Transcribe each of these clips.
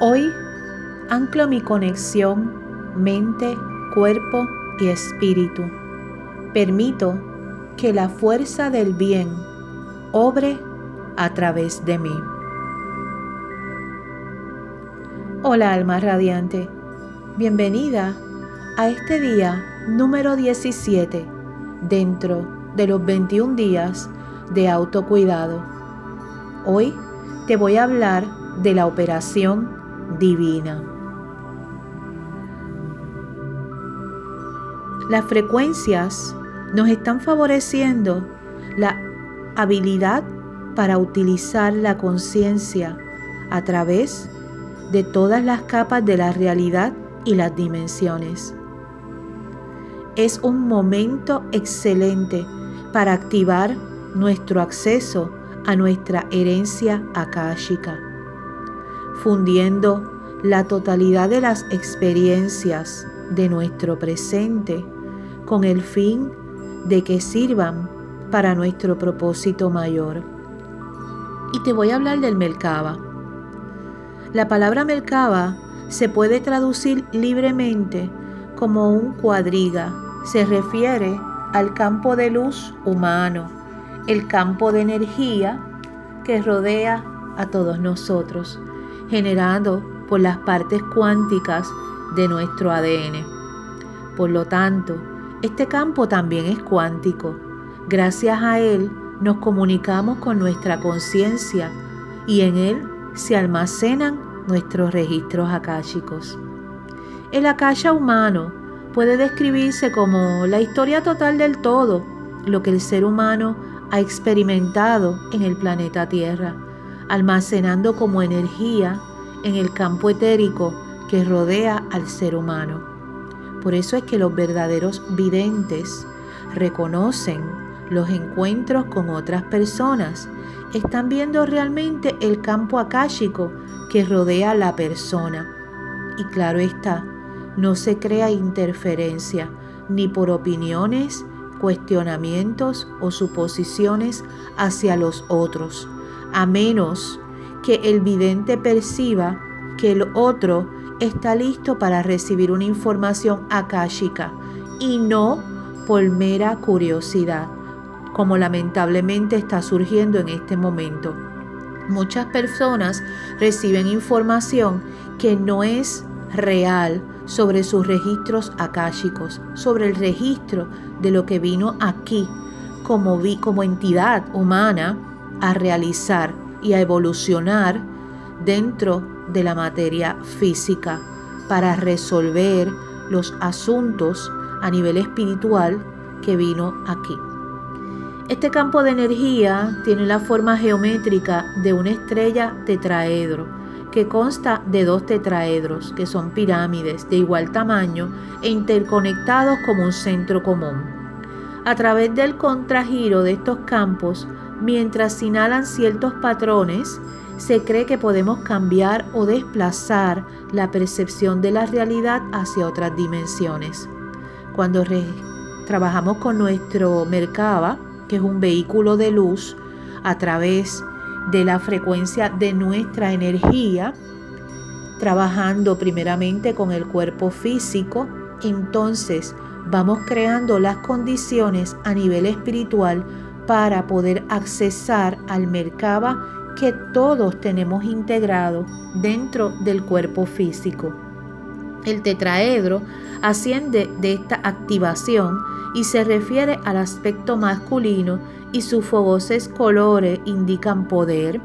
Hoy anclo mi conexión mente, cuerpo y espíritu. Permito que la fuerza del bien obre a través de mí. Hola alma radiante, bienvenida a este día número 17 dentro de los 21 días de autocuidado. Hoy te voy a hablar de la operación divina. Las frecuencias nos están favoreciendo la habilidad para utilizar la conciencia a través de todas las capas de la realidad y las dimensiones. Es un momento excelente para activar nuestro acceso a nuestra herencia akáshica fundiendo la totalidad de las experiencias de nuestro presente con el fin de que sirvan para nuestro propósito mayor. Y te voy a hablar del Merkaba. La palabra Merkaba se puede traducir libremente como un cuadriga. Se refiere al campo de luz humano, el campo de energía que rodea a todos nosotros generado por las partes cuánticas de nuestro ADN. Por lo tanto, este campo también es cuántico. Gracias a él nos comunicamos con nuestra conciencia y en él se almacenan nuestros registros akáshicos. El akasha humano puede describirse como la historia total del todo, lo que el ser humano ha experimentado en el planeta Tierra almacenando como energía en el campo etérico que rodea al ser humano. Por eso es que los verdaderos videntes reconocen los encuentros con otras personas, están viendo realmente el campo akáshico que rodea a la persona. Y claro está, no se crea interferencia ni por opiniones, cuestionamientos o suposiciones hacia los otros a menos que el vidente perciba que el otro está listo para recibir una información akáshica y no por mera curiosidad, como lamentablemente está surgiendo en este momento. Muchas personas reciben información que no es real sobre sus registros akáshicos, sobre el registro de lo que vino aquí como, vi, como entidad humana a realizar y a evolucionar dentro de la materia física para resolver los asuntos a nivel espiritual que vino aquí. Este campo de energía tiene la forma geométrica de una estrella tetraedro que consta de dos tetraedros que son pirámides de igual tamaño e interconectados como un centro común. A través del contragiro de estos campos mientras inhalan ciertos patrones, se cree que podemos cambiar o desplazar la percepción de la realidad hacia otras dimensiones. Cuando trabajamos con nuestro Merkaba, que es un vehículo de luz, a través de la frecuencia de nuestra energía, trabajando primeramente con el cuerpo físico, entonces vamos creando las condiciones a nivel espiritual para poder accesar al Merkaba que todos tenemos integrado dentro del cuerpo físico. El tetraedro asciende de esta activación y se refiere al aspecto masculino y sus fogosos colores indican poder,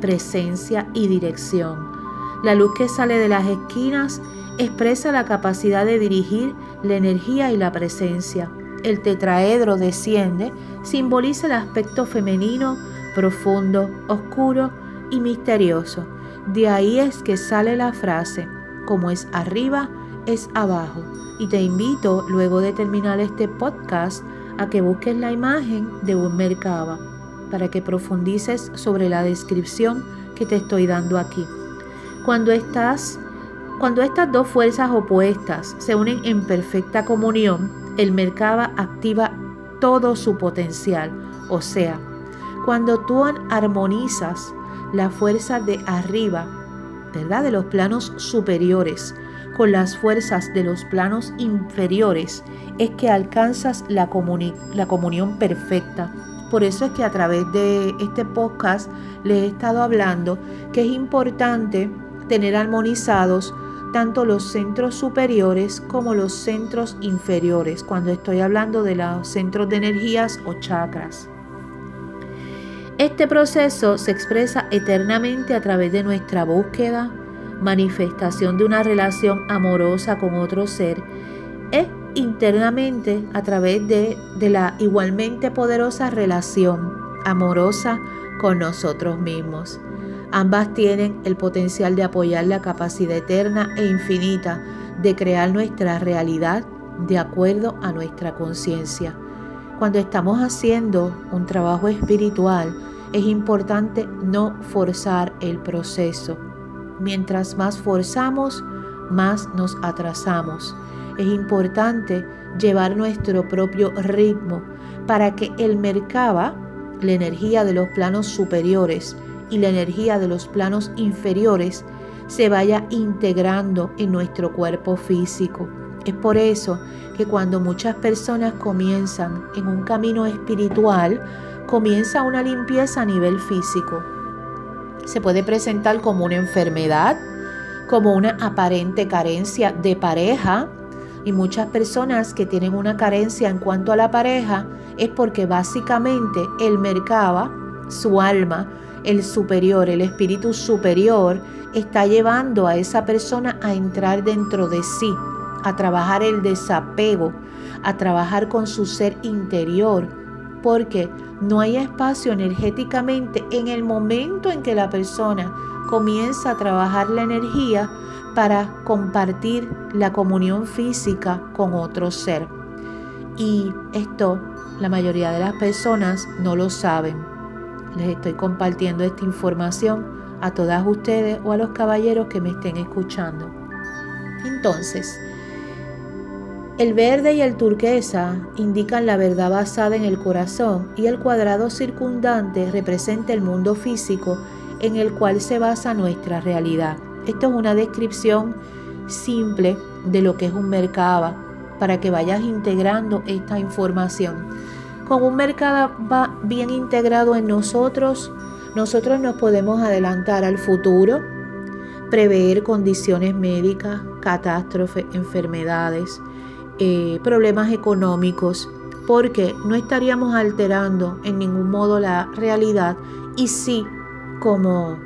presencia y dirección. La luz que sale de las esquinas expresa la capacidad de dirigir la energía y la presencia el tetraedro desciende simboliza el aspecto femenino, profundo, oscuro y misterioso. De ahí es que sale la frase, como es arriba, es abajo. Y te invito, luego de terminar este podcast, a que busques la imagen de un Merkaba para que profundices sobre la descripción que te estoy dando aquí. Cuando estás cuando estas dos fuerzas opuestas se unen en perfecta comunión, el Merkaba activa todo su potencial. O sea, cuando tú armonizas la fuerza de arriba ¿verdad? De los planos superiores con las fuerzas de los planos inferiores es que alcanzas la, la comunión perfecta. Por eso es que a través de este podcast les he estado hablando que es importante tener armonizados tanto los centros superiores como los centros inferiores, cuando estoy hablando de los centros de energías o chakras. Este proceso se expresa eternamente a través de nuestra búsqueda, manifestación de una relación amorosa con otro ser, e internamente a través de, de la igualmente poderosa relación amorosa con nosotros mismos. Ambas tienen el potencial de apoyar la capacidad eterna e infinita de crear nuestra realidad de acuerdo a nuestra conciencia. Cuando estamos haciendo un trabajo espiritual, es importante no forzar el proceso. Mientras más forzamos, más nos atrasamos. Es importante llevar nuestro propio ritmo para que el Merkaba, la energía de los planos superiores, y la energía de los planos inferiores se vaya integrando en nuestro cuerpo físico. Es por eso que cuando muchas personas comienzan en un camino espiritual, comienza una limpieza a nivel físico. Se puede presentar como una enfermedad, como una aparente carencia de pareja, y muchas personas que tienen una carencia en cuanto a la pareja es porque básicamente el mercaba, su alma, el superior, el espíritu superior, está llevando a esa persona a entrar dentro de sí, a trabajar el desapego, a trabajar con su ser interior, porque no hay espacio energéticamente en el momento en que la persona comienza a trabajar la energía para compartir la comunión física con otro ser. Y esto la mayoría de las personas no lo saben les estoy compartiendo esta información a todas ustedes o a los caballeros que me estén escuchando. Entonces, el verde y el turquesa indican la verdad basada en el corazón y el cuadrado circundante representa el mundo físico en el cual se basa nuestra realidad. Esto es una descripción simple de lo que es un mercaba para que vayas integrando esta información. Con un mercado bien integrado en nosotros, nosotros nos podemos adelantar al futuro, prever condiciones médicas, catástrofes, enfermedades, eh, problemas económicos, porque no estaríamos alterando en ningún modo la realidad y sí, como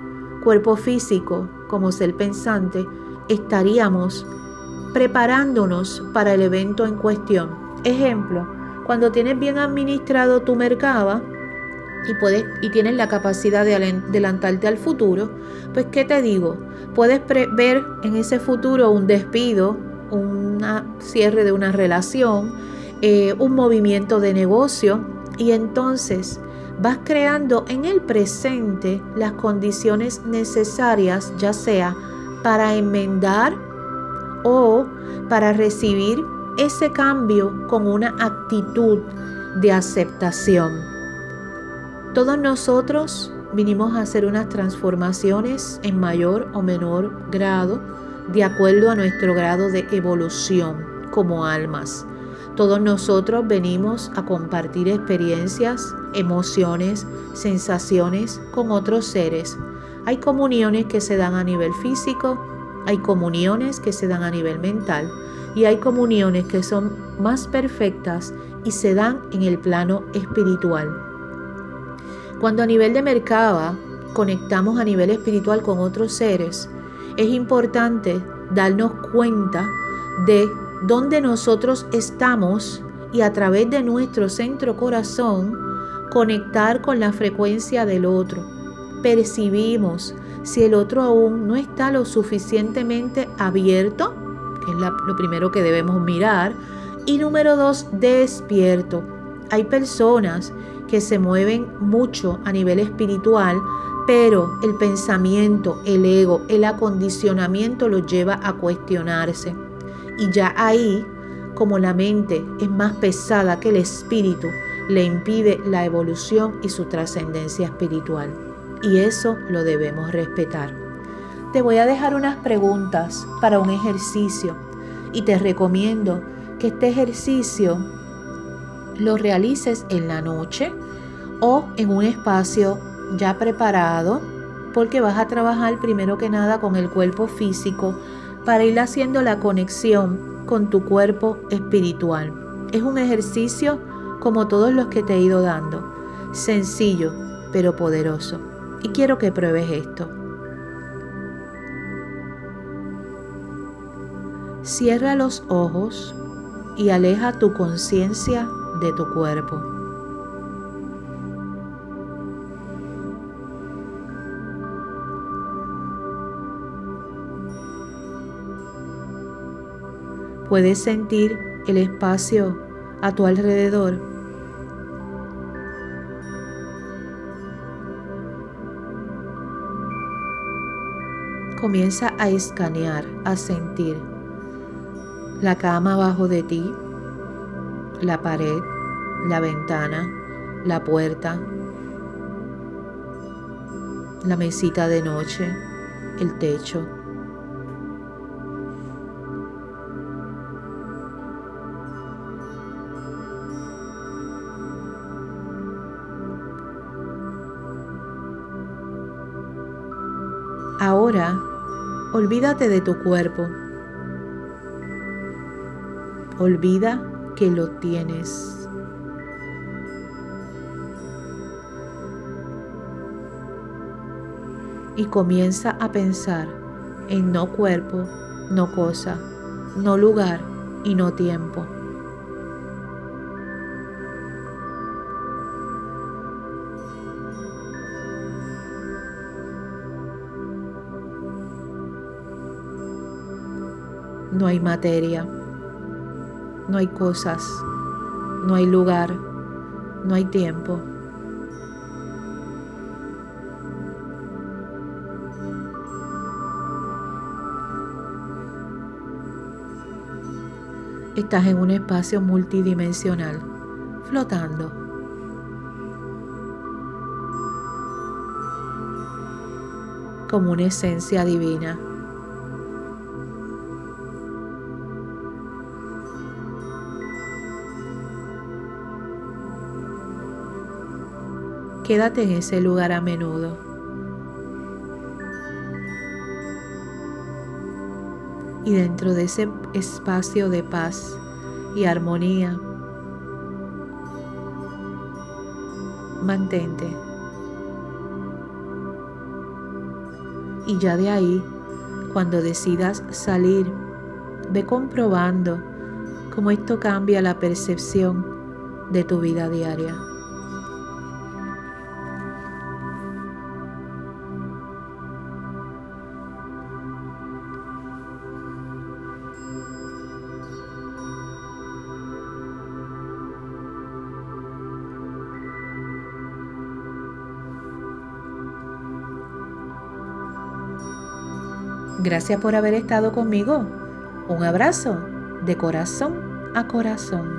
cuerpo físico, como ser pensante, estaríamos preparándonos para el evento en cuestión. Ejemplo, cuando tienes bien administrado tu mercado y, puedes, y tienes la capacidad de adelantarte al futuro, pues ¿qué te digo? Puedes ver en ese futuro un despido, un cierre de una relación, eh, un movimiento de negocio y entonces vas creando en el presente las condiciones necesarias, ya sea para enmendar o para recibir ese cambio con una actitud de aceptación. Todos nosotros vinimos a hacer unas transformaciones en mayor o menor grado de acuerdo a nuestro grado de evolución como almas. Todos nosotros venimos a compartir experiencias, emociones, sensaciones con otros seres. Hay comuniones que se dan a nivel físico, hay comuniones que se dan a nivel mental y hay comuniones que son más perfectas y se dan en el plano espiritual. Cuando a nivel de Merkaba conectamos a nivel espiritual con otros seres, es importante darnos cuenta de dónde nosotros estamos y a través de nuestro centro corazón conectar con la frecuencia del otro. Percibimos si el otro aún no está lo suficientemente abierto es lo primero que debemos mirar. Y número dos, despierto. Hay personas que se mueven mucho a nivel espiritual, pero el pensamiento, el ego, el acondicionamiento los lleva a cuestionarse. Y ya ahí, como la mente es más pesada que el espíritu, le impide la evolución y su trascendencia espiritual. Y eso lo debemos respetar. te voy a dejar unas preguntas para un ejercicio y te recomiendo que este ejercicio lo realices en la noche o en un espacio ya preparado porque vas a trabajar primero que nada con el cuerpo físico para ir haciendo la conexión con tu cuerpo espiritual. Es un ejercicio como todos los que te he ido dando, sencillo pero poderoso. Y quiero que pruebes esto. Cierra los ojos y aleja tu conciencia de tu cuerpo. Puedes sentir el espacio a tu alrededor. Comienza a escanear, a sentir la cama abajo de ti, la pared, la ventana, la puerta, la mesita de noche, el techo. Ahora, olvídate de tu cuerpo. Olvida que lo tienes. Y comienza a pensar en no cuerpo, no cosa, no lugar y no tiempo. No hay materia, no hay cosas, no hay lugar, no hay tiempo. Estás en un espacio multidimensional, flotando. como una esencia divina. Quédate en ese lugar a menudo. Y dentro de ese espacio de paz y armonía, mantente. Y ya de ahí, cuando decidas salir, ve comprobando cómo esto cambia la percepción de tu vida diaria. Gracias por haber estado conmigo. Un abrazo de corazón a corazón.